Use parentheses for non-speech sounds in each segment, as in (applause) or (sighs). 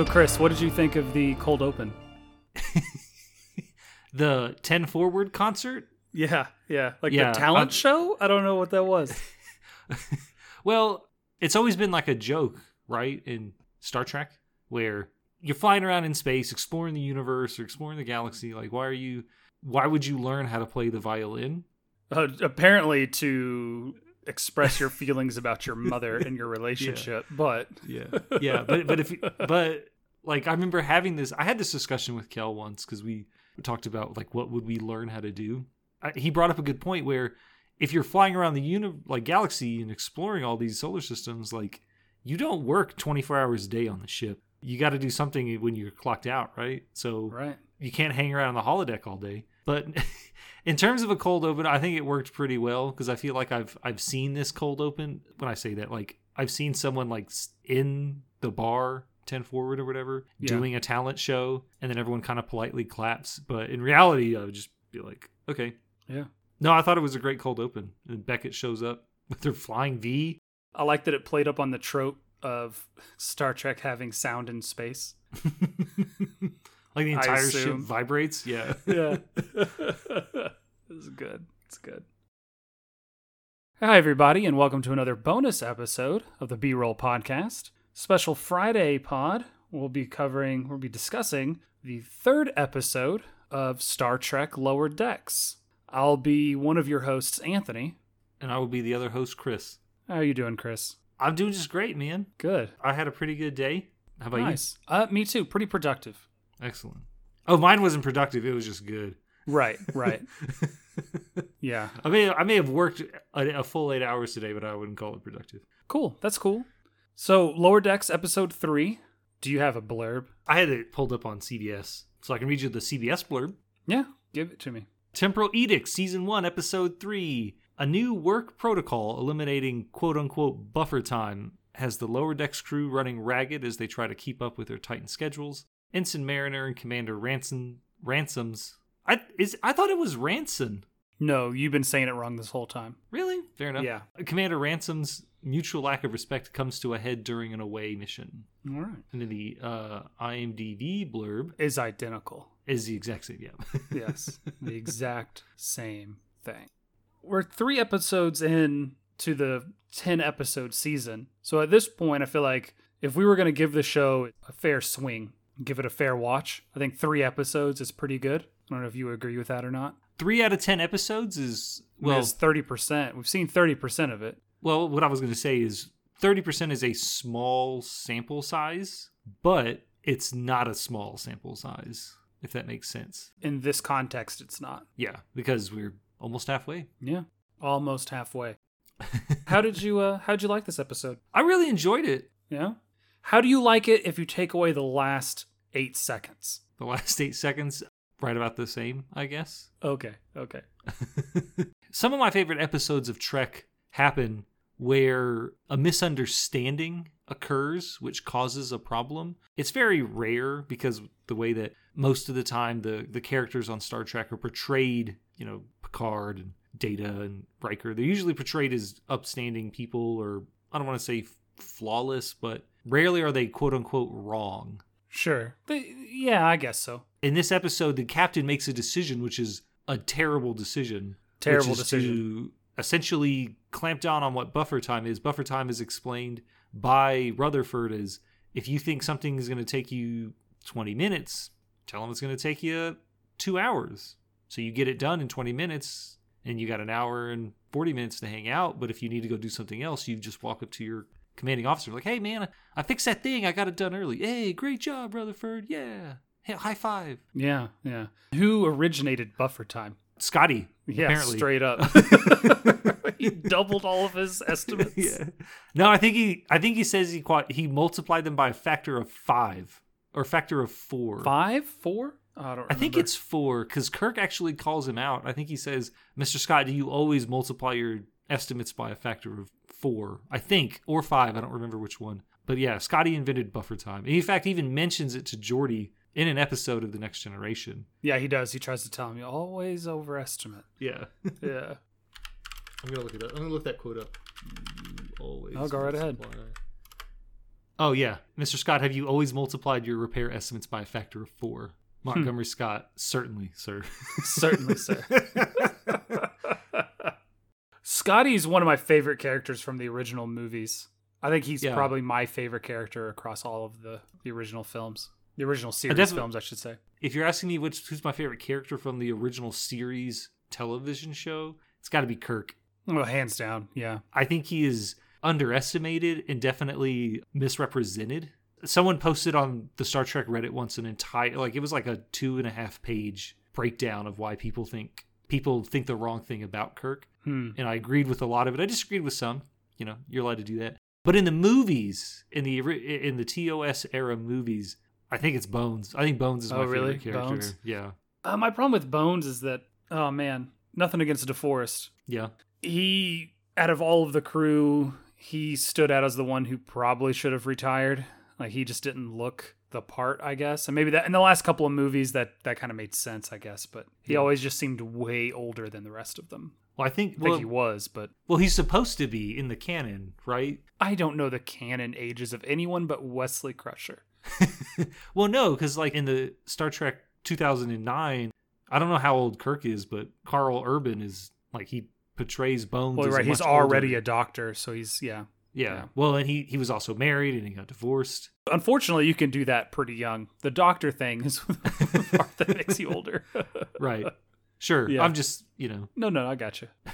So, Chris, what did you think of the cold open? (laughs) the 10 Forward concert? Yeah, yeah. Like Yeah, the talent I'm- show? I don't know what that was. (laughs) Well, it's always been like a joke, right? In Star Trek, where you're flying around in space, exploring the universe or exploring the galaxy. Like, why are you, why would you learn how to play the violin? Uh, apparently, to express your feelings about your mother and your (laughs) relationship, but Yeah. Yeah. But, but if, but like, I remember having this, I had this discussion with Kel once because we talked about like, what would we learn how to do? I, he brought up a good point where if you're flying around the uni- like galaxy and exploring all these solar systems, like you don't work 24 hours a day on the ship. You got to do something when you're clocked out, right? So right. you can't hang around on the holodeck all day. But (laughs) in terms of a cold open, I think it worked pretty well because I feel like I've I've seen this cold open. When I say that, like I've seen someone like in the bar, ten forward or whatever, Yeah. doing a talent show, and then everyone kind of politely claps. But in reality, I would just be like, okay, Yeah. no, I thought it was a great cold open. And Beckett shows up (laughs) with her flying V. I like that it played up on the trope of Star Trek having sound in space. (laughs) like the entire ship vibrates. Yeah. Yeah. (laughs) is good. It's good. Hi, everybody, and welcome to another bonus episode of the B Roll Podcast. Special Friday pod. We'll be covering, we'll be discussing the third episode of Star Trek Lower Decks. I'll be one of your hosts, Anthony. and I will be the other host, Chris. How are you doing, Chris? I'm doing just great, man. Good. I had a pretty good day. How about you? nice. Uh, me too. Pretty productive. Excellent. Oh, mine wasn't productive. It was just good. Right, (laughs) right. yeah. I may I may have worked a, a full eight hours today, but I wouldn't call it productive. Cool. That's cool. So, Lower Decks episode three. Do you have a blurb? I had it pulled up on CBS, so I can read you the CBS blurb. Yeah, give it to me. Temporal Edict, Season 1, Episode 3. A new work protocol eliminating quote unquote buffer time has the lower decks crew running ragged as they try to keep up with their tightened schedules. Ensign Mariner and Commander Ransom Ransoms. I is I thought it was Ranson. No, you've been saying it wrong this whole time. Really? Fair enough. Yeah. Commander Ransom's mutual lack of respect comes to a head during an away mission. All right. And in the uh, IMDb blurb Is identical. is the exact same. Yeah. (laughs) Yes, the exact same thing. We're three episodes in to the 10 episode season. So at this point, I feel like if we were going to give the show a fair swing, give it a fair watch, I think three episodes is pretty good. I don't know if you agree with that or not. Three out of ten episodes is Well, well. 30%. We've seen 30% of it. Well, what I was going to say is thirty percent is a small sample size, but it's not a small sample size. If that makes sense. In this context, it's not. Yeah, because we're almost halfway. Yeah, almost halfway. (laughs) how did you uh how did you like this episode? I really enjoyed it. Yeah. How do you like it if you take away the last 8 seconds? The last eight seconds, right about the same, I guess. Okay. Okay. (laughs) Some of my favorite episodes of Trek happen where a misunderstanding occurs, which causes a problem. It's very rare because the way that most of the time the, the characters on Star Trek are portrayed, you know, Picard and Data and Riker, they're usually portrayed as upstanding people or I don't want to say flawless, but rarely are they quote unquote wrong. Sure. They, yeah, I guess so. In this episode, the captain makes a decision which is a terrible decision. Terrible decision. To essentially clamp down on what buffer time is. Buffer time is explained by Rutherford as if you think something is going to take you 20 minutes, tell them it's going to take you two hours. So you get it done in 20 minutes and you got an hour and 40 minutes to hang out. But if you need to go do something else, you just walk up to your commanding officer like, hey, man, I fixed that thing. I got it done early. Hey, great job, Rutherford. Yeah. Hey, high five. Yeah, yeah. Who originated buffer time? Scotty. Yeah, apparently. straight up. (laughs) he doubled all of his estimates. yeah. No, I think he. I think he says he quad, he multiplied them by a factor of five or factor of four. Five, four? I don't. I think it's four because Kirk actually calls him out. I think he says, "Mr. Scott, do you always multiply your estimates by a factor of four? I think or five. I don't remember which one. But yeah, Scotty invented buffer time. And in fact, even mentions it to Geordi in an episode of the Next Generation. Yeah, he does. He tries to tell me always overestimate. Yeah. (laughs) Yeah. I'm gonna look it up. I'm gonna look that quote up. You always. Oh, go right ahead. Oh yeah, Mr. Scott, have you always multiplied your repair estimates by a factor of four? Hmm. Montgomery Scott, certainly, sir. (laughs) Certainly, sir. (laughs) Scotty's one of my favorite characters from the original movies. I think he's Yeah. probably my favorite character across all of the, the original films. The original series defi- films, I should say. if you're asking me which who's my favorite character from the original series television show, it's got to be Kirk. Well, hands down, yeah. I think he is underestimated and definitely misrepresented. Someone posted on the Star Trek Reddit once an entire like it was like a two and a half page breakdown of why people think people think the wrong thing about Kirk. Hmm. And I agreed with a lot of it. I disagreed with some. You know, you're allowed to do that. But in the movies, in the in the TOS era movies, I think it's Bones. I think Bones is my Oh, really? favorite character. Bones? Yeah. Uh, my problem with Bones is that, oh man, nothing against DeForest. Yeah. He, out of all of the crew, he stood out as the one who probably should have retired. Like he just didn't look the part, I guess. And maybe that in the last couple of movies that that kind of made sense, I guess. But he Yeah. always just seemed way older than the rest of them. Well, I think I think well, he was, but well he's supposed to be in the canon, right? I don't know the canon ages of anyone but Wesley Crusher. (laughs) well, no, because like in the Star Trek 2009, I don't know how old Kirk is, but Karl Urban is like he portrays Bones. Well, as right, he's already older. a doctor, so he's yeah. Yeah. yeah. Well, and he he was also married and he got divorced. Unfortunately, you can do that pretty young. The doctor thing is (laughs) the part that makes you older. (laughs) Right. Sure. Yeah. I'm just you know no, no, I got you. (laughs)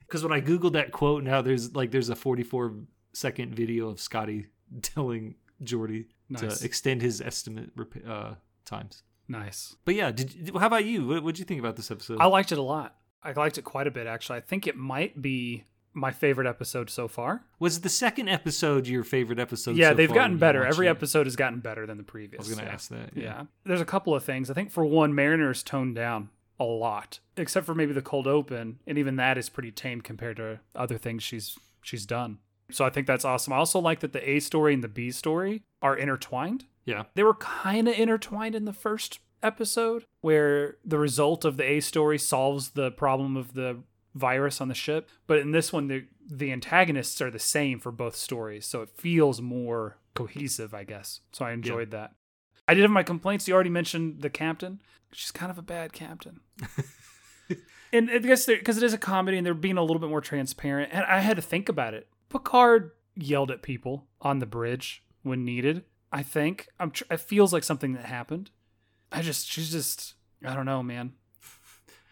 because when I googled that quote, now there's like there's a 44 second video of Scotty telling Geordi Nice. to extend his estimate uh, times. Nice. But yeah, did how about you? What did you think about this episode? I liked it a lot. I liked it quite a bit, actually. I think it might be my favorite episode so far. Was the second episode your favorite episode? yeah, so they've gotten better. Every it? episode has gotten better than the previous. I was gonna yeah. ask that. Yeah. There's a couple of things. I think for one, Mariner's toned down a lot, except for maybe the cold open, and even that is pretty tame compared to other things she's she's done. So I think that's awesome. I also like that the A story and the B story are intertwined. Yeah. They were kind of intertwined in the first episode, where the result of the A story solves the problem of the virus on the ship. But in this one, the the antagonists are the same for both stories, so it feels more cohesive, I guess. So I enjoyed that. I did have my complaints. You already mentioned the captain. She's kind of a bad captain. (laughs) and I guess because it is a comedy and they're being a little bit more transparent, and I had to think about it. Picard yelled at people on the bridge when needed. I think I'm. Tr- it feels like something that happened. I just, she's just, I don't know, man.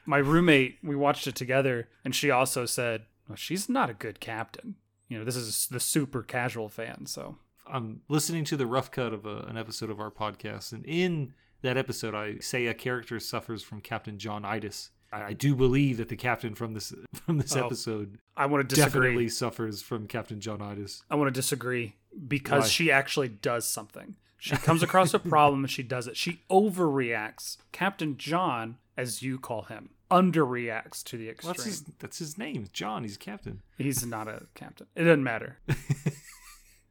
My roommate, we watched it together, and she also said, well, "She's not a good captain." You know, this is the super casual fan, so I'm listening to the rough cut of a, an episode of our podcast, and in that episode, I say a character suffers from Captain John Itis. I, I do believe that the captain from this (laughs) from this Oh, episode I want to disagree. definitely suffers from Captain John Itis. I want to disagree because Why? she actually does something. She comes across a (laughs) problem and she does it. She overreacts. Captain John, as you call him, underreacts to the extreme. Well, that's his that's his name, John. He's captain. He's not a captain. It doesn't matter. (laughs)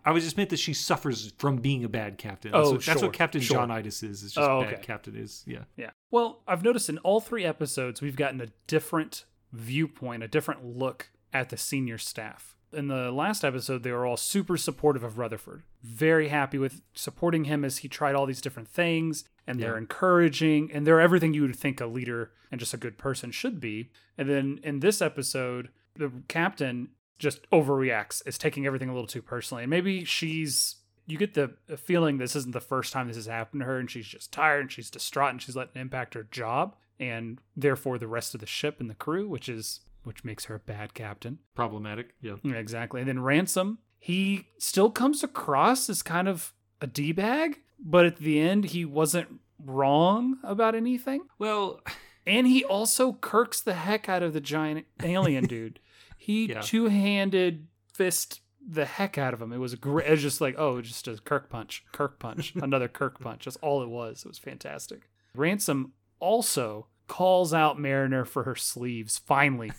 I was just meant that she suffers from being a bad captain. That's, Oh, what, that's what Captain sure. John Itis is. It's just Oh, bad captain is. Yeah. Yeah. Well, I've noticed in all three episodes, we've gotten a different viewpoint, a different look at the senior staff. In the last episode, they were all super supportive of Rutherford, very happy with supporting him as he tried all these different things, and they're encouraging, and they're everything you would think a leader and just a good person should be. And then in this episode, the captain just overreacts, is taking everything a little too personally. And maybe she's you get the feeling this isn't the first time this has happened to her and she's just tired and she's distraught and she's letting it impact her job and therefore the rest of the ship and the crew, which is which makes her a bad captain. Problematic. Yeah. Exactly. And then Ransom, he still comes across as kind of a D bag, but at the end he wasn't wrong about anything. Well, And he also kirks the heck out of the giant alien (laughs) dude. He Yeah. two handed fist the heck out of him. It was great. It was just like, oh, just a Kirk punch, Kirk punch, (laughs) another Kirk punch. That's all it was. It was fantastic. Ransom also calls out Mariner for her sleeves. Finally,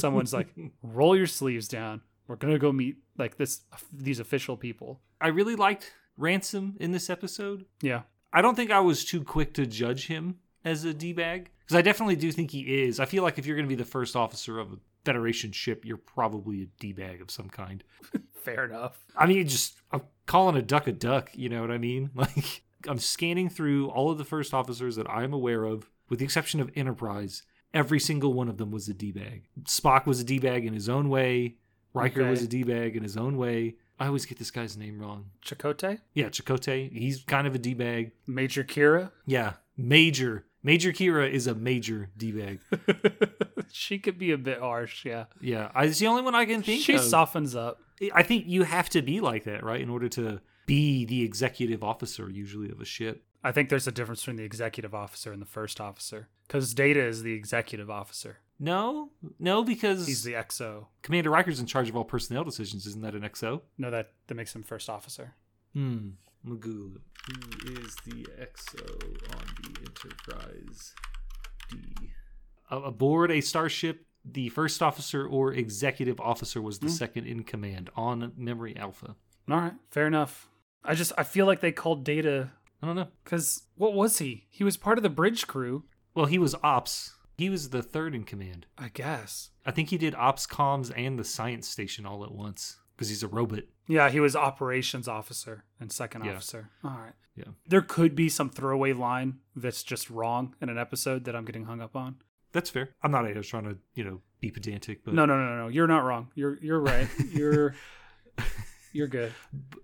someone's like, roll your sleeves down. We're gonna go meet like this these official people. I really liked Ransom in this episode. Yeah. I don't think I was too quick to judge him as a D bag because I definitely do think he is. I feel like if you're going to be the first officer of a Federation ship, you're probably a D bag of some kind. (laughs) Fair enough. I mean, just I'm calling a duck a duck. You know what I mean? (laughs) Like I'm scanning through all of the first officers that I'm aware of, with the exception of Enterprise. Every single one of them was a d bag. Spock was a d bag in his own way. Riker Okay. was a d bag in his own way. I always get this guy's name wrong. Chakotay, Yeah, Chakotay. He's kind of a d bag. Major Kira. Yeah, Major. Major Kira is a major d bag. (laughs) she could be a bit harsh, yeah. Yeah, I, it's the only one I can think She of. softens up. I think you have to be like that, right, in order to be the executive officer usually of a ship. I think there's a difference between the executive officer and the first officer because Data is the executive officer. No, no, because He's the XO. Commander Riker's in charge of all personnel decisions. Isn't that an XO? No, that that makes him first officer. Hmm. I'm gonna Google it. Who is the XO on the Enterprise D? Aboard a starship, the first officer or executive officer was the Hmm. second in command on Memory Alpha. All right, fair enough. I just I feel like they called Data I don't know. because what was he? He was part of the bridge crew, Well, he was ops. He was the third in command. I guess. I think he did ops comms and the science station all at once because he's a robot. Yeah, he was operations officer and second Yeah. officer. All right. Yeah. There could be some throwaway line that's just wrong in an episode that I'm getting hung up on. That's fair. I'm not I was trying to, you know, be pedantic, but No, no, no, no. You're not wrong. You're you're right. (laughs) You're you're good.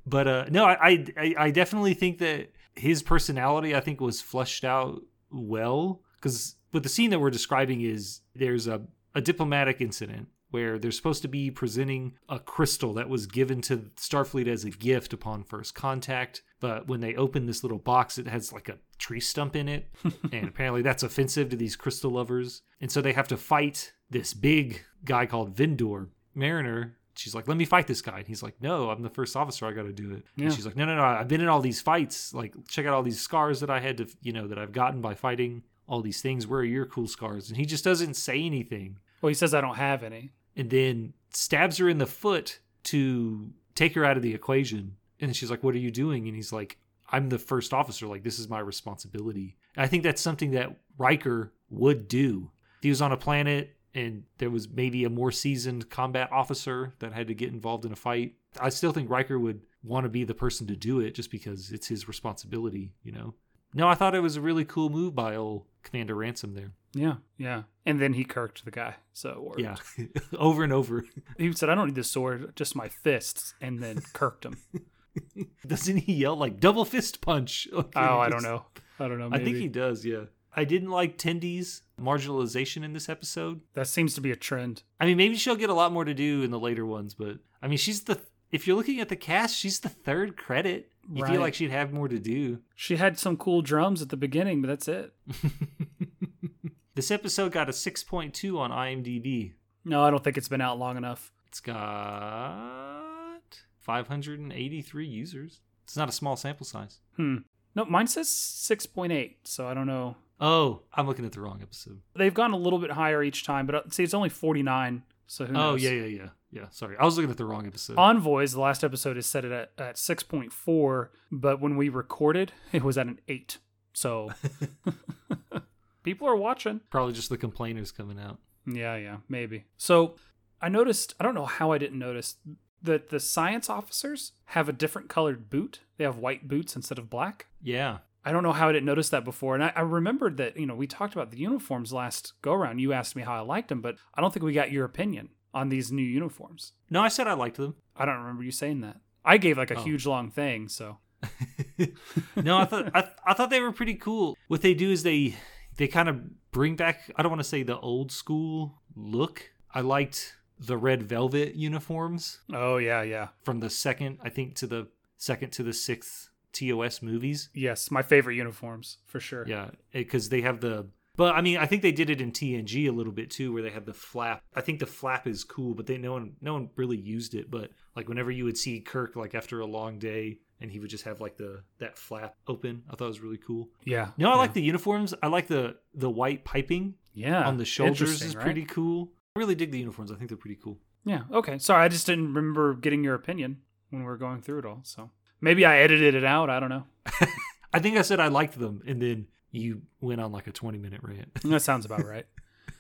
but uh no I, I i definitely think that his personality i think was fleshed out well. Because what the scene that we're describing is there's a, a diplomatic incident where they're supposed to be presenting a crystal that was given to starfleet as a gift upon first contact but when they open this little box it has like a tree stump in it (laughs) and apparently that's offensive to these crystal lovers. And so they have to fight this big guy called vindor mariner she's like let me fight this guy and he's like no i'm the first officer i gotta do it Yeah. and she's like no no no i've been in all these fights like check out all these scars that i had to you know that i've gotten by fighting all these things where are your cool scars and he just doesn't say anything Well, he says I don't have any. and then stabs her in the foot to take her out of the equation. And she's like, What are you doing? And he's like, I'm the first officer. Like, this is my responsibility. And I think that's something that Riker would do. If he was on a planet and there was maybe a more seasoned combat officer that had to get involved in a fight, I still think Riker would want to be the person to do it just because it's his responsibility, you know? No, I thought it was a really cool move by old Commander Ransom there. Yeah, yeah. And then he kirked the guy. So. Yeah, (laughs) over and over. He said, I don't need the sword, just my fists, and then (laughs) kirked him. Doesn't he yell like double fist punch? (laughs) Okay, oh, I don't know. I don't know. I think he does, yeah. I didn't like Tendi's marginalization in this episode. That seems to be a trend. I mean, maybe she'll get a lot more to do in the later ones, but I mean, she's the if you're looking at the cast, she's the third credit. You Right. feel like she'd have more to do. She had some cool drums at the beginning, but that's it. (laughs) this episode got a 6.2 on IMDb. No, I don't think it's been out long enough. It's got 583 users. It's not a small sample size. Hmm. No, mine says 6.8, so I don't know. Oh, I'm looking at the wrong episode. They've gone a little bit higher each time, but uh, see, it's only 49, so who Oh, knows? yeah, yeah, yeah. Yeah, sorry. I was looking at the wrong episode. Envoys, the last episode is set at, at 6.4, but when we recorded, it was at an 8. So (laughs) people are watching. Probably just the complainers coming out. Yeah, yeah, maybe. So I noticed, I don't know how I didn't notice, that the science officers have a different colored boot. They have white boots instead of black. Yeah. I don't know how I didn't notice that before. And I, I remembered that, you know, we talked about the uniforms last go around. You asked me how I liked them, but I don't think we got your opinion on these new uniforms. No, I said I liked them. I don't remember you saying that. I gave like a Oh. huge long thing, so (laughs) no, I thought I, I thought they were pretty cool. What they do is they they kind of bring back I don't want to say the old school look. I liked the red velvet uniforms Oh yeah, yeah. from the second I think to the second to the sixth TOS movies. Yes, my favorite uniforms for sure. Yeah, because they have the. But I mean, I think they did it in TNG a little bit too, where they have the flap. I think the flap is cool, but they no one no one really used it. But like whenever you would see Kirk like after a long day, and he would just have like the that flap open, I thought it was really cool. Yeah. No, I yeah. like the uniforms. I like the the white piping yeah on the shoulders is right? pretty cool. I really dig the uniforms. I think they're pretty cool. Yeah. Okay. Sorry, I just didn't remember getting your opinion when we were going through it all. So maybe I edited it out. I don't know. (laughs) I think I said I liked them, and then you went on like a twenty minute rant. (laughs) That sounds about right.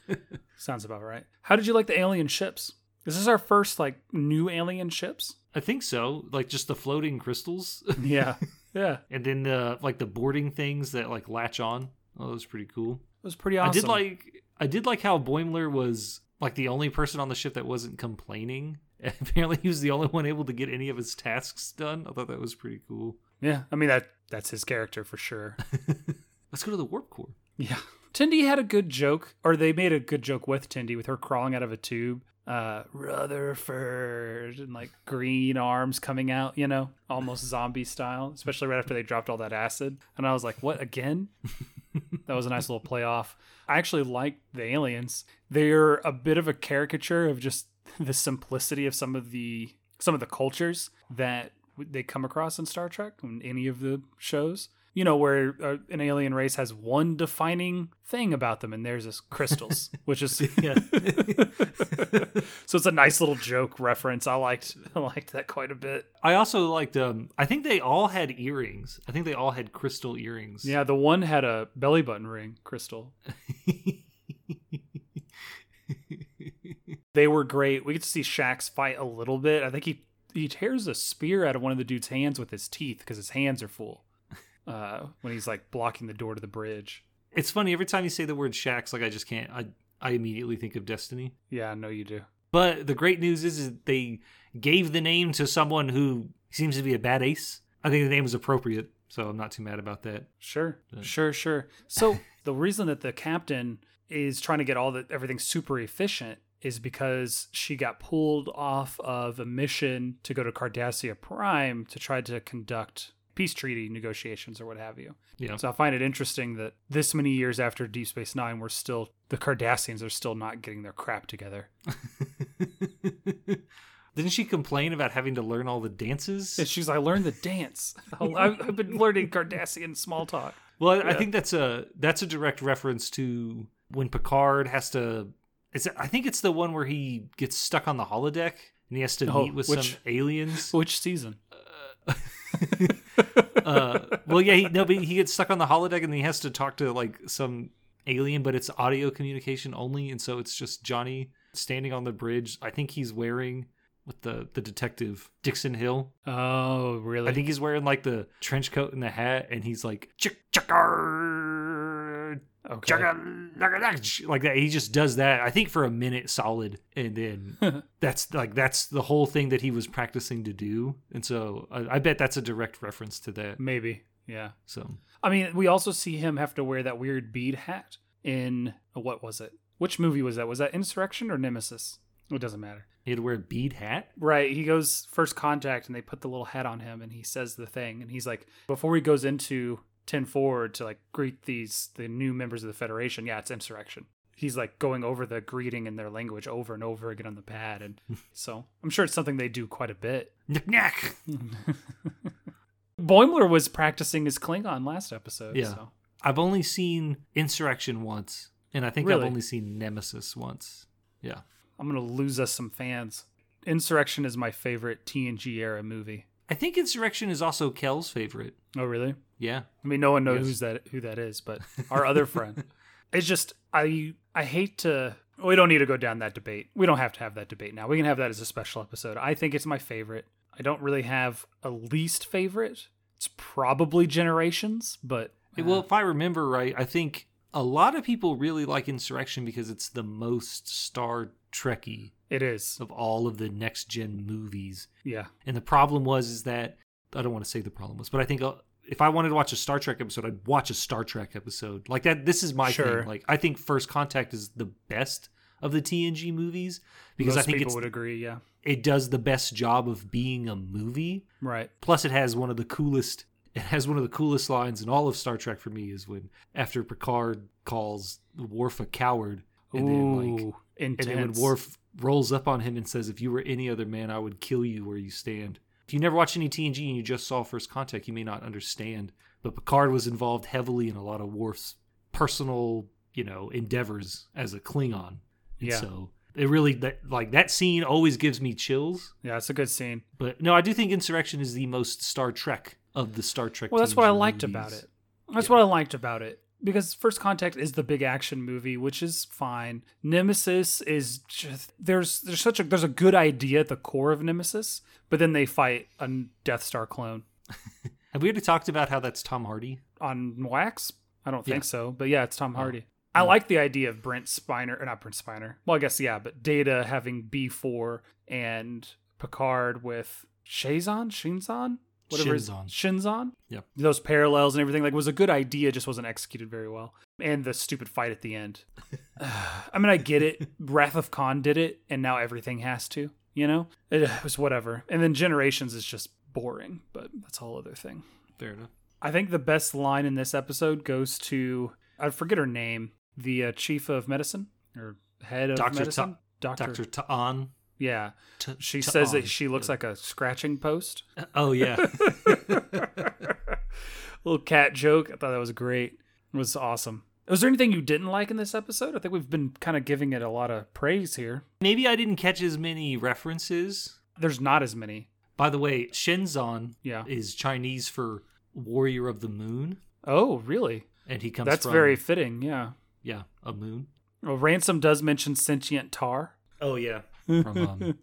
(laughs) sounds about right. How did you like the alien ships? This is this our first like new alien ships? I think so. Like just the floating crystals, Yeah. yeah. And then the like the boarding things that like latch on. Oh, that was pretty cool. It was pretty awesome. I did like I did like how Boimler was like the only person on the ship that wasn't complaining. (laughs) Apparently, he was the only one able to get any of his tasks done. I thought that was pretty cool. Yeah. I mean that that's his character for sure. (laughs) Let's go to the warp core. Yeah. Tendi had a good joke, or they made a good joke with Tendi with her crawling out of a tube. Uh, Rutherford and like green arms coming out, you know, almost zombie style, especially right after they dropped all that acid. And I was like, what again? (laughs) that was a nice little play off. I actually like the aliens. They're a bit of a caricature of just (laughs) the simplicity of some of the some of the cultures that they come across in Star Trek in any of the shows. You know, where uh, an alien race has one defining thing about them, and there's this crystals, (laughs) which is Yeah. (laughs) so it's a nice little joke reference. I liked I liked that quite a bit. I also liked. Um, I think they all had earrings. I think they all had crystal earrings. Yeah, the one had a belly button ring crystal. They were great. We get to see Shaxs fight a little bit. I think he he tears a spear out of one of the dude's hands with his teeth because his hands are full. (laughs) Uh, when he's like blocking the door to the bridge. it's funny every time you say the word shacks, like I just can't. I I immediately think of Destiny. Yeah, I know you do. But the great news is, is they gave the name to someone who seems to be a bad ace. I think the name was appropriate, so I'm not too mad about that. Sure, sure, sure. So the reason that the captain is trying to get all the everything super efficient is because she got pulled off of a mission to go to Cardassia Prime to try to conduct peace treaty negotiations or what have you. Yeah. So I find it interesting that this many years after Deep Space Nine, we're still the Cardassians are still not getting their crap together. (laughs) Didn't she complain about having to learn all the dances? And she's like, learned the dance. (laughs) I've I've been learning Cardassian small talk." Well, I I think that's a that's a direct reference to when Picard has to. It's I think it's the one where he gets stuck on the holodeck and he has to Oh, meet with which- some aliens. (laughs) Which season? uh, well, yeah, he, no, but he gets stuck on the holodeck and he has to talk to like some alien, but it's audio communication only, and so it's just Johnny standing on the bridge. I think he's wearing with the the detective Dixon Hill. Oh, really? I think he's wearing like the trench coat and the hat, and he's like "Chick- chicker, okay. like that. He just does that. I think for a minute solid, and then (laughs) that's like that's the whole thing that he was practicing to do. And so I, I bet that's a direct reference to that. Maybe. Yeah. So I mean, we also see him have to wear that weird bead hat in what was it? Which movie was that? Was that Insurrection or Nemesis? It doesn't matter. he had to wear a bead hat. Right. He goes first contact and they put the little hat on him and he says the thing and he's like before he goes into 10 forward to like greet these the new members of the Federation, yeah, it's insurrection. He's like going over the greeting in their language over and over again on the pad and (laughs) so I'm sure it's something they do quite a bit. Knick. (laughs) Boimler was practicing his Klingon last episode. Yeah. So. I've only seen Insurrection once, and I think Really? I've only seen Nemesis once. Yeah. I'm gonna lose us some fans. Insurrection is my favorite TNG era movie. I think Insurrection is also Kel's favorite. Oh, really? Yeah. I mean, no one knows Yes. who's that who that is, but (laughs) our other friend. It's just I I hate to. We don't need to go down that debate. We don't have to have that debate now. We can have that as a special episode. I think it's my favorite. I don't really have a least favorite. It's probably Generations, but uh, Well, if I remember right, I think a lot of people really like Insurrection because it's the most Star Trekky it is. of all of the next gen movies. Yeah, And the problem was is that I don't want to say the problem was, but I think uh, if I wanted to watch a Star Trek episode, I'd watch a Star Trek episode. Like that this is my Sure. thing. Like I think First Contact is the best of the TNG movies because most I think people would agree. Yeah, it does the best job of being a movie. right. Plus, it has one of the coolest. (laughs) It has one of the coolest lines in all of Star Trek for me is when after Picard calls Worf a coward, and then like, Ooh, and then when Worf rolls up on him and says, "If you were any other man, I would kill you where you stand." If you never watched any TNG and you just saw First Contact, you may not understand. But Picard was involved heavily in a lot of Worf's personal, you know, endeavors as a Klingon. And Yeah. So it really that like that scene always gives me chills. yeah, it's a good scene. But no, I do think Insurrection is the most Star Trek of the Star Trek. Well, that's what I liked movies. about it. That's what I liked about it. Because First Contact is the big action movie, which is fine. Nemesis is just there's there's such a there's a good idea at the core of Nemesis, but then they fight a Death Star clone (laughs) Have we already talked about how that's Tom Hardy? on wax. I don't think Yeah. so, but yeah, it's Tom oh. Hardy. I like the idea of Brent Spiner, or not Brent Spiner. Well, I guess yeah, but Data having B four and Picard with Shazon, Shinzon, whatever his- Shinzon. Shinzon. Yep. Those parallels and everything like was a good idea, just wasn't executed very well. And the stupid fight at the end. (laughs) I mean, I get it. Wrath of Khan did it, and now everything has to. You know, it was whatever. And then Generations is just boring, but that's a whole other thing. Fair enough. I think the best line in this episode goes to I forget her name, the uh, chief of medicine or head of Dr. medicine. Doctor, Dr. T'Ana. Yeah. T- She T'Ana. says that she looks like a scratching post. Uh, oh, yeah. (laughs) Little cat joke. I thought that was great. It was awesome. Was there anything you didn't like in this episode? I think we've been kind of giving it a lot of praise here. Maybe I didn't catch as many references. There's not as many. By the way, Shinzon Yeah. is Chinese for warrior of the moon, Oh, really? and he comes That's from very fitting. Yeah. yeah a moon. Well, Ransom does mention sentient tar. Oh yeah, from um,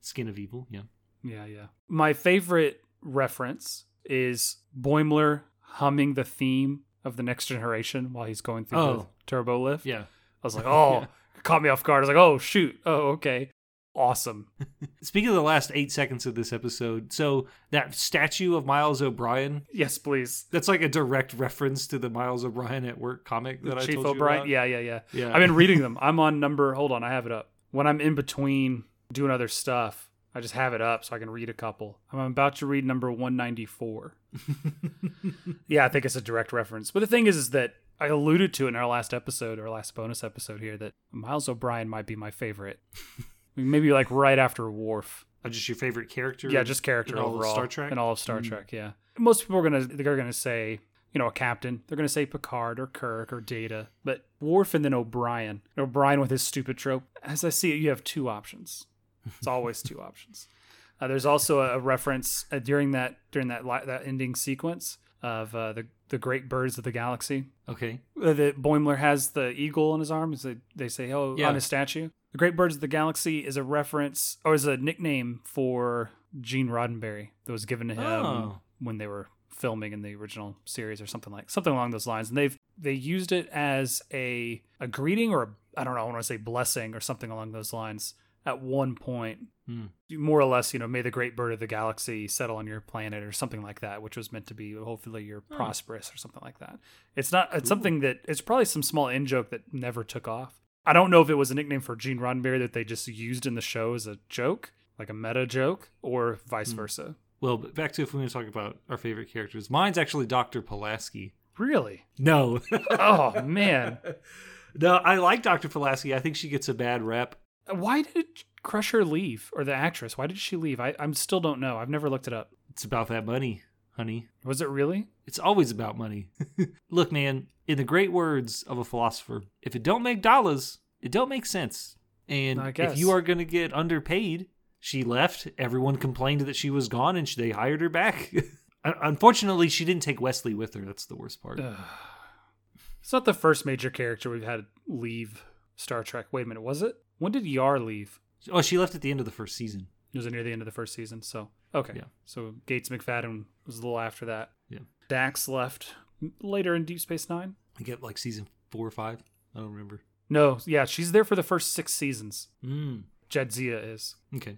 Skin of Evil. Yeah, Yeah, yeah. My favorite reference is Boimler humming the theme of the next generation while he's going through the Oh. turbo lift. yeah. I was like, oh, (laughs) caught me off guard. I was like, oh, shoot. Oh, okay. Awesome. (laughs) Speaking of the last eight seconds of this episode, so that statue of Miles O'Brien, Yes, please. that's like a direct reference to the Miles O'Brien at Work comic that I Chief told O'Brien. you about. Yeah, yeah, yeah. Yeah. I've been reading (laughs) them. I'm on number, hold on, I have it up. When I'm in between doing other stuff, I just have it up so I can read a couple. I'm about to read number 194. (laughs) yeah, I think it's a direct reference. But the thing is, is that I alluded to it in our last episode, our last bonus episode here, that Miles O'Brien might be my favorite. (laughs) Maybe like right after Worf. Uh, just your favorite character? Yeah, just character in all of overall. Star Trek? In all of Star Mm. Trek, yeah. Most people are gonna they're gonna say, you know, a captain. They're gonna say Picard or Kirk or Data. But Worf and then O'Brien. O'Brien with his stupid trope. As I see it, you have two options. It's always two (laughs) options. Uh, there's also a, a reference uh, during that during that li- that ending sequence of uh, the the great birds of the galaxy. Okay. Uh, that Boimler has the eagle on his arm. Is they they say, oh, Yeah. on his statue. The Great Birds of the Galaxy is a reference or is a nickname for Gene Roddenberry that was given to him Oh. when they were filming in the original series or something like something along those lines. And they've they used it as a a greeting or I I don't know, I want to say blessing or something along those lines at one point. Hmm. More or less, you know, may the great bird of the galaxy settle on your planet or something like that, which was meant to be hopefully you're Hmm. prosperous or something like that. It's not it's something that it's probably some small in joke that never took off. I don't know if it was a nickname for Gene Roddenberry that they just used in the show as a joke, like a meta joke, or vice Hmm. versa. Well, but back to if we want to talk about our favorite characters. Mine's actually Dr. Pulaski. Really? No. (laughs) Oh man. (laughs) no, I like Dr. Pulaski. I think she gets a bad rep. Uh, why did Crusher leave? Or the actress? Why did she leave? I I'm still don't know. I've never looked it up. It's about that money, honey. Was it really? It's always about money. (laughs) Look, man, in the great words of a philosopher, if it don't make dollars, it don't make sense. And I if guess. you are going to get underpaid, she left. Everyone complained that she was gone, and they hired her back. (laughs) Unfortunately, she didn't take Wesley with her. That's the worst part. Ugh. It's not the first major character we've had leave Star Trek. Wait a minute, was it? When did Yar leave? Oh, she left at the end of the first season. It was near the end of the first season. So okay, Yeah. So Gates McFadden was a little after that. Yeah. Dax left later in Deep Space Nine. I get like season four or five. I don't remember. No, yeah, she's there for the first six seasons. Mm, Jadzia is. okay.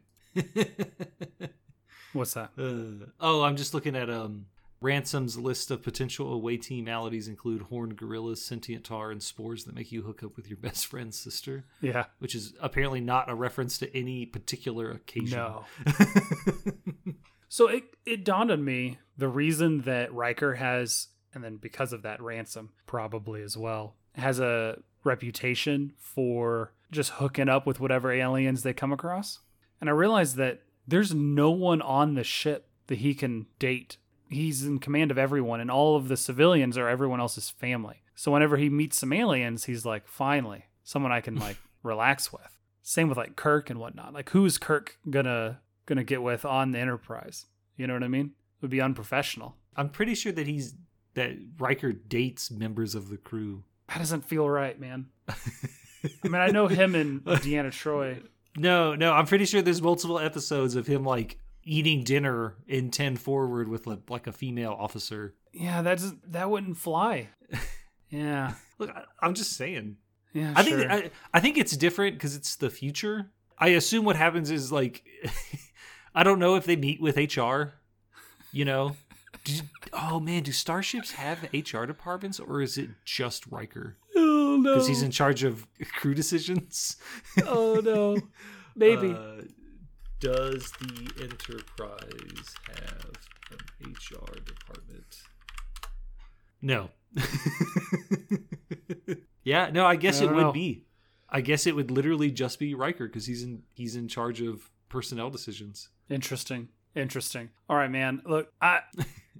What's that? (laughs) Uh, oh, I'm just looking at um Ransom's list of potential away team maladies include horned gorillas, sentient tar, and spores that make you hook up with your (laughs) best friend's sister, Yeah. which is apparently not a reference to any particular occasion. No. (laughs) So it it dawned on me the reason that Riker has, and then because of that, Ransom probably as well has a reputation for just hooking up with whatever aliens they come across. And I realized that there's no one on the ship that he can date. He's in command of everyone, and all of the civilians are everyone else's family. So whenever he meets some aliens, he's like, finally, someone I can like (laughs) relax with. Same with like Kirk and whatnot. Like, who's Kirk gonna gonna get with on the Enterprise? You know what I mean? It would be unprofessional. I'm pretty sure that he's that Riker dates members of the crew. That doesn't feel right, man. (laughs) I mean, I know him and Deanna Troi. No, no, I'm pretty sure there's multiple episodes of him like eating dinner in 10 forward with like, like a female officer. Yeah, that's that wouldn't fly. (laughs) Yeah, Look, I, I'm just saying. yeah. I sure. think I, I think it's different because it's the future. I assume what happens is like (laughs) I don't know if they meet with HR. You know, (laughs) do, oh man, do starships have HR departments or is it just Riker no, because he's in charge of (laughs) crew decisions? oh no, (laughs) maybe. Uh, does the Enterprise have an HR department? No. (laughs) yeah, no, I guess I it would know. be. I guess it would literally just be Riker because he's in he's in charge of personnel decisions. Interesting. Interesting. All right, man. Look, I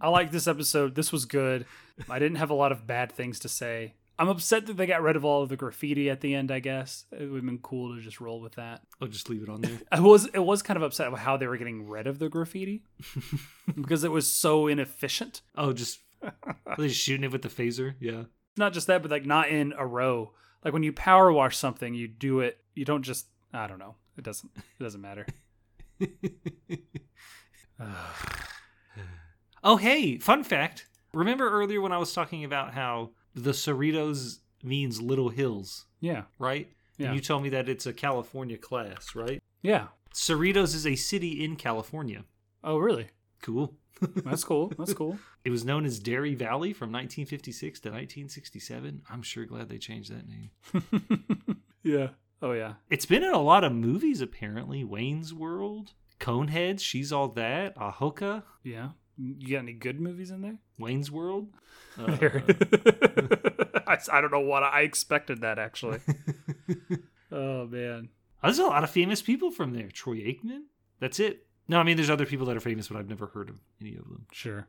I like this episode. This was good. I didn't have a lot of bad things to say. I'm upset that they got rid of all of the graffiti at the end, I guess. It would have been cool to just roll with that. I'll just leave it on there. (laughs) I was it was kind of upset with how they were getting rid of the graffiti (laughs) because it was so inefficient. oh, just they just shooting it with the phaser? Yeah. Not just that, but like not in a row. Like when you power wash something, you do it. You don't just. I don't know. It doesn't. It doesn't matter. (laughs) (sighs) Oh, hey, fun fact. Remember earlier when I was talking about how the Cerritos means little hills, Yeah. right? Yeah. And you told me that it's a California class, right? Yeah. Cerritos is a city in California. Oh, really? Cool. (laughs) That's cool. That's cool. It was known as Dairy Valley from 1956 to 1967. I'm sure glad they changed that name. (laughs) yeah. Oh, yeah. It's been in a lot of movies, apparently. Wayne's World, Coneheads, She's All That, Ahoka, Yeah. You got any good movies in there? Wayne's World. Uh, (laughs) I, I don't know what I expected that actually. (laughs) oh man. There's a lot of famous people from there. Troy Aikman. That's it. No, I mean there's other people that are famous, but I've never heard of any of them. Sure.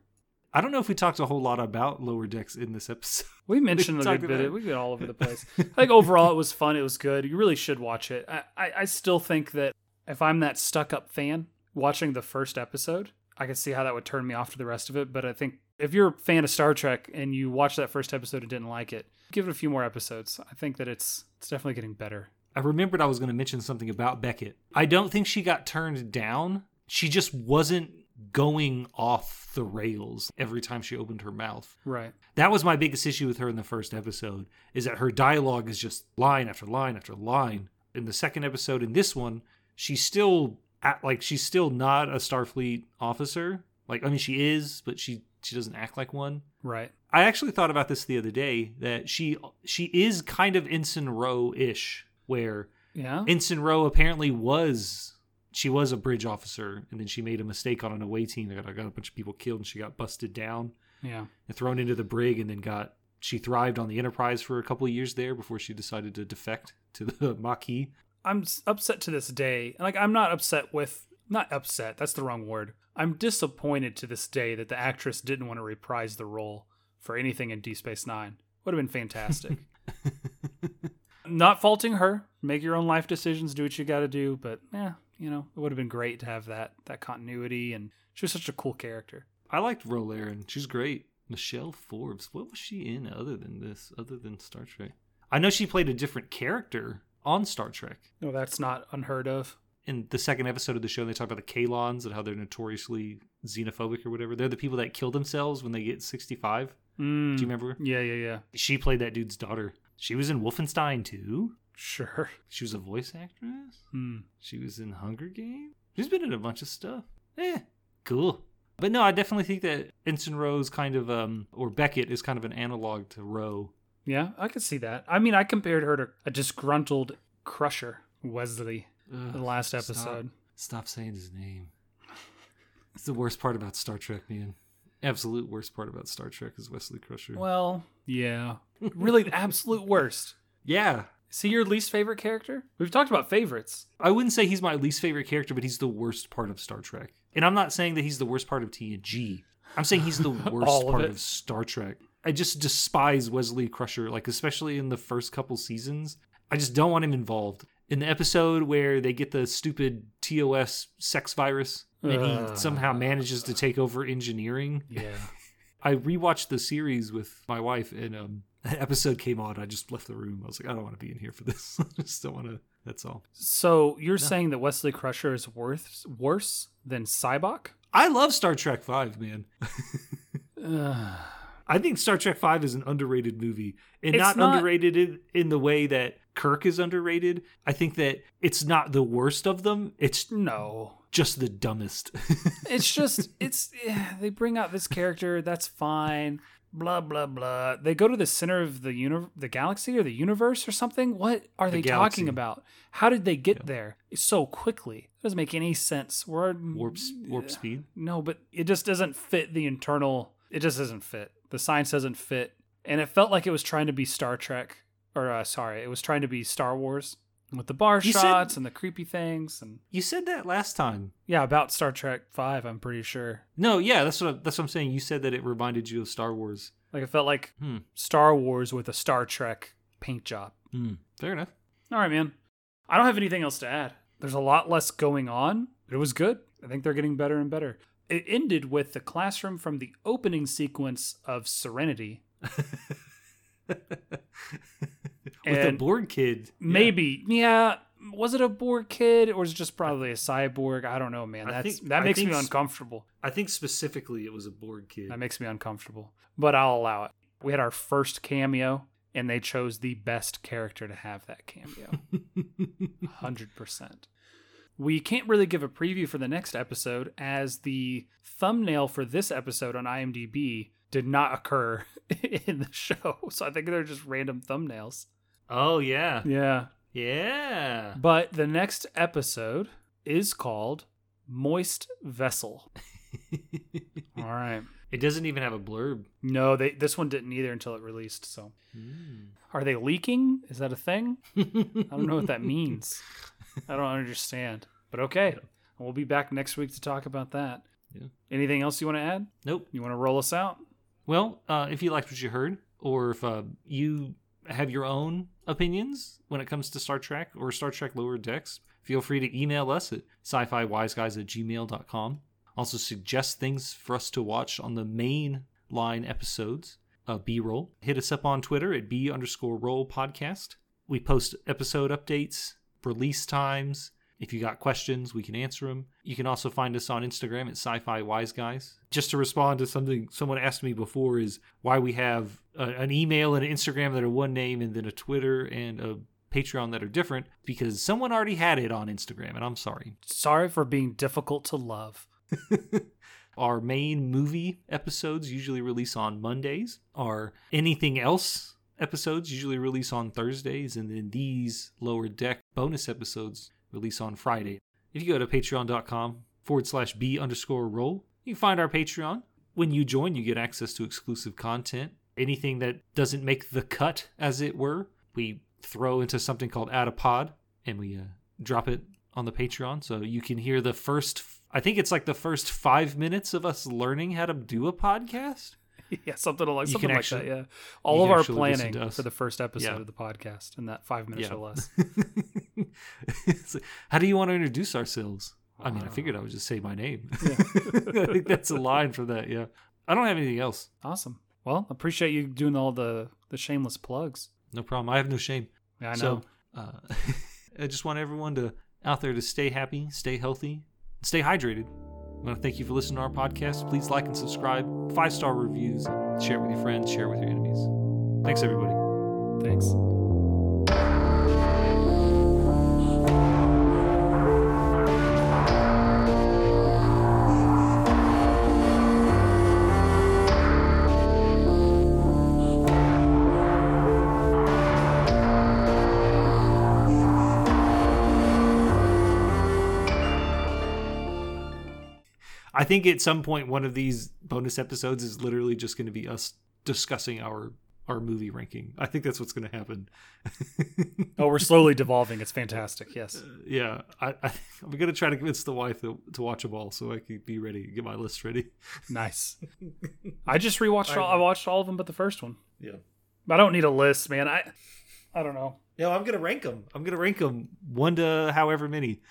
I don't know if we talked a whole lot about Lower Decks in this episode. (laughs) We mentioned a talked good bit. Of, we've been all over the place. I think overall it was fun. It was good. You really should watch it. I, I, I still think that if I'm that stuck up fan watching the first episode, I could see how that would turn me off to the rest of it. But I think if you're a fan of Star Trek and you watched that first episode and didn't like it, give it a few more episodes. I think that it's it's definitely getting better. I remembered I was going to mention something about Beckett. I don't think she got turned down. She just wasn't going off the rails every time she opened her mouth. Right. That was my biggest issue with her in the first episode is that her dialogue is just line after line after line. In the second episode in this one, she's still at, like she's still not a Starfleet officer. Like I mean she is, but she she doesn't act like one. Right. I actually thought about this the other day that she she is kind of Ensign Ro ish, where Yeah. Ensign Ro apparently was she was a bridge officer, and then she made a mistake on an away team that got, got a bunch of people killed, and she got busted down yeah. and thrown into the brig, and then got she thrived on the Enterprise for a couple of years there before she decided to defect to the (laughs) Maquis. I'm upset to this day. Like I'm not upset with not upset. That's the wrong word. I'm disappointed to this day that the actress didn't want to reprise the role for anything in Deep Space Nine. Would have been fantastic. (laughs) not faulting her. Make your own life decisions. Do what you got to do. But yeah, you know, it would have been great to have that that continuity. And she was such a cool character. I liked Ro Laren. She's great. Michelle Forbes. What was she in other than this? Other than Star Trek? I know she played a different character on Star Trek. No, that's not unheard of. In the second episode of the show, they talk about the Kaelons and how they're notoriously xenophobic or whatever. They're the people that kill themselves when they get 65. Mm, Do you remember? Yeah, yeah, yeah. She played that dude's daughter. She was in Wolfenstein too. Sure. She was a voice actress. Hmm. She was in Hunger Games. She's been in a bunch of stuff. Eh, cool. But no, I definitely think that Ensign Ro's kind of, um, or Beckett is kind of an analog to Ro. Yeah, I could see that. I mean, I compared her to a disgruntled Crusher, Wesley, in the last episode. Stop saying his name. It's the worst part about Star Trek, man. Absolute worst part about Star Trek is Wesley Crusher. Well, yeah. Really, the absolute worst. Yeah, Is he your least favorite character? We've talked about favorites. I wouldn't say he's my least favorite character, but he's the worst part of Star Trek. And I'm not saying that he's the worst part of TNG. I'm saying he's the (laughs) worst of part it. of Star Trek. I just despise Wesley Crusher, like especially in the first couple seasons. I just don't want him involved. In the episode where they get the stupid TOS sex virus and he Ugh. somehow manages to take over engineering, Yeah. (laughs) I rewatched the series with my wife, and um, an episode came on. I just left the room. I was like, I don't want to be in here for this. (laughs) I just don't want to. That's all. So you're saying that Wesley Crusher is worth worse than Sybok? I love Star Trek Five, man. (laughs) Ugh. I think Star Trek Five is an underrated movie, and It's not, not- underrated in, in the way that Kirk is underrated. I think that it's not the worst of them. It's no. just the dumbest. (laughs) It's just it's yeah, they bring out this character, that's fine. Blah blah blah. They go to the center of the uni- the galaxy or the universe or something. What are The they galaxy. talking about? How did they get there so quickly? It doesn't make any sense. We're warp warp speed. No, but it just doesn't fit the internal. It just doesn't fit. The science doesn't fit, and it felt like it was trying to be Star Trek, or uh, sorry, it was trying to be Star Wars with the bar You said- shots and the creepy things, and You said that last time. yeah, about Star Trek Five. I'm pretty sure. No, yeah, that's what that's what I'm saying. You said that it reminded you of Star Wars. Like it felt like Hmm. Star Wars with a Star Trek paint job. Hmm. Fair enough. All right, man. I don't have anything else to add. There's a lot less going on. It was good. I think they're getting better and better. It ended with the classroom from the opening sequence of Serenity. (laughs) With the And board kid. Maybe, yeah. Was it a bored kid or was it just probably a cyborg? I don't know, man. That's think- that makes think me uncomfortable. I think specifically it was a bored kid. That makes me uncomfortable. But I'll allow it. We had our first cameo, and they chose the best character to have that cameo. (laughs) 100%. We can't really give a preview for the next episode as the thumbnail for this episode on IMDb did not occur (laughs) in the show. So I think they're just random thumbnails. oh yeah. Yeah. Yeah. But the next episode is called Moist Vessel. (laughs) All right. it doesn't even have a blurb. No, they this one didn't either until it released. So hmm. are they leaking? Is that a thing? (laughs) I don't know what that means. (laughs) I don't understand. But okay. We'll be back next week to talk about that. Yeah. Anything else you want to add? Nope. You want to roll us out? Well, uh, if you liked what you heard, or if uh, you have your own opinions when it comes to Star Trek or Star Trek Lower Decks, feel free to email us at sci fi wiseguys at gmail.com. Also, suggest things for us to watch on the main line episodes of B roll. Hit us up on Twitter at B underscore roll podcast. We post episode updates, release times. If you got questions, we can answer them. You can also find us on Instagram at Sci-Fi Wise Guys. Just to respond to something someone asked me before is why we have a, an email and an Instagram that are one name, and then a Twitter and a Patreon that are different. Because someone already had it on Instagram, and I'm sorry. Sorry for being difficult to love. (laughs) (laughs) Our main movie episodes usually release on Mondays. Our anything else episodes usually release on Thursdays, and then these lower deck bonus episodes release on Friday. If you go to patreon.com forward slash B underscore roll, you can find our Patreon. When you join, you get access to exclusive content. Anything that doesn't make the cut, as it were, we throw into something called Add a Pod, and we uh, drop it on the Patreon. So you can hear the first, I think it's like the first five minutes of us learning how to do a podcast. (laughs) yeah, something like something like actually- that. Yeah, all of our planning for the first episode Yeah. of the podcast in that five minutes Yeah. or less. (laughs) Like, how do you want to introduce ourselves? I mean, I figured I would just say my name. Yeah. (laughs) I think that's a line for that. Yeah. I don't have anything else. Awesome. Well, appreciate you doing all the the shameless plugs. No problem. I have no shame. Yeah, I know. So, uh, I just want everyone to out there to stay happy, stay healthy, stay hydrated. I want to thank you for listening to our podcast. Please like and subscribe, five star reviews, share it with your friends, share it with your enemies. Thanks, everybody. Thanks. I think at some point one of these bonus episodes is literally just going to be us discussing our our movie ranking. I think that's what's going to happen. (laughs) Oh, we're slowly devolving. It's fantastic. Yes. Uh, yeah, I, I (laughs) I'm going to try to convince the wife to, to watch them all so I can be ready, get my list ready. (laughs) Nice. I just rewatched all I watched all of them but the first one. Yeah. I don't need a list, man. I I don't know. No, I'm going to rank them. I'm going to rank them one to however many.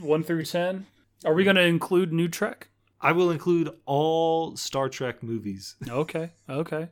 1 through 10. Are we going to include New Trek? I will include all Star Trek movies. Okay, okay.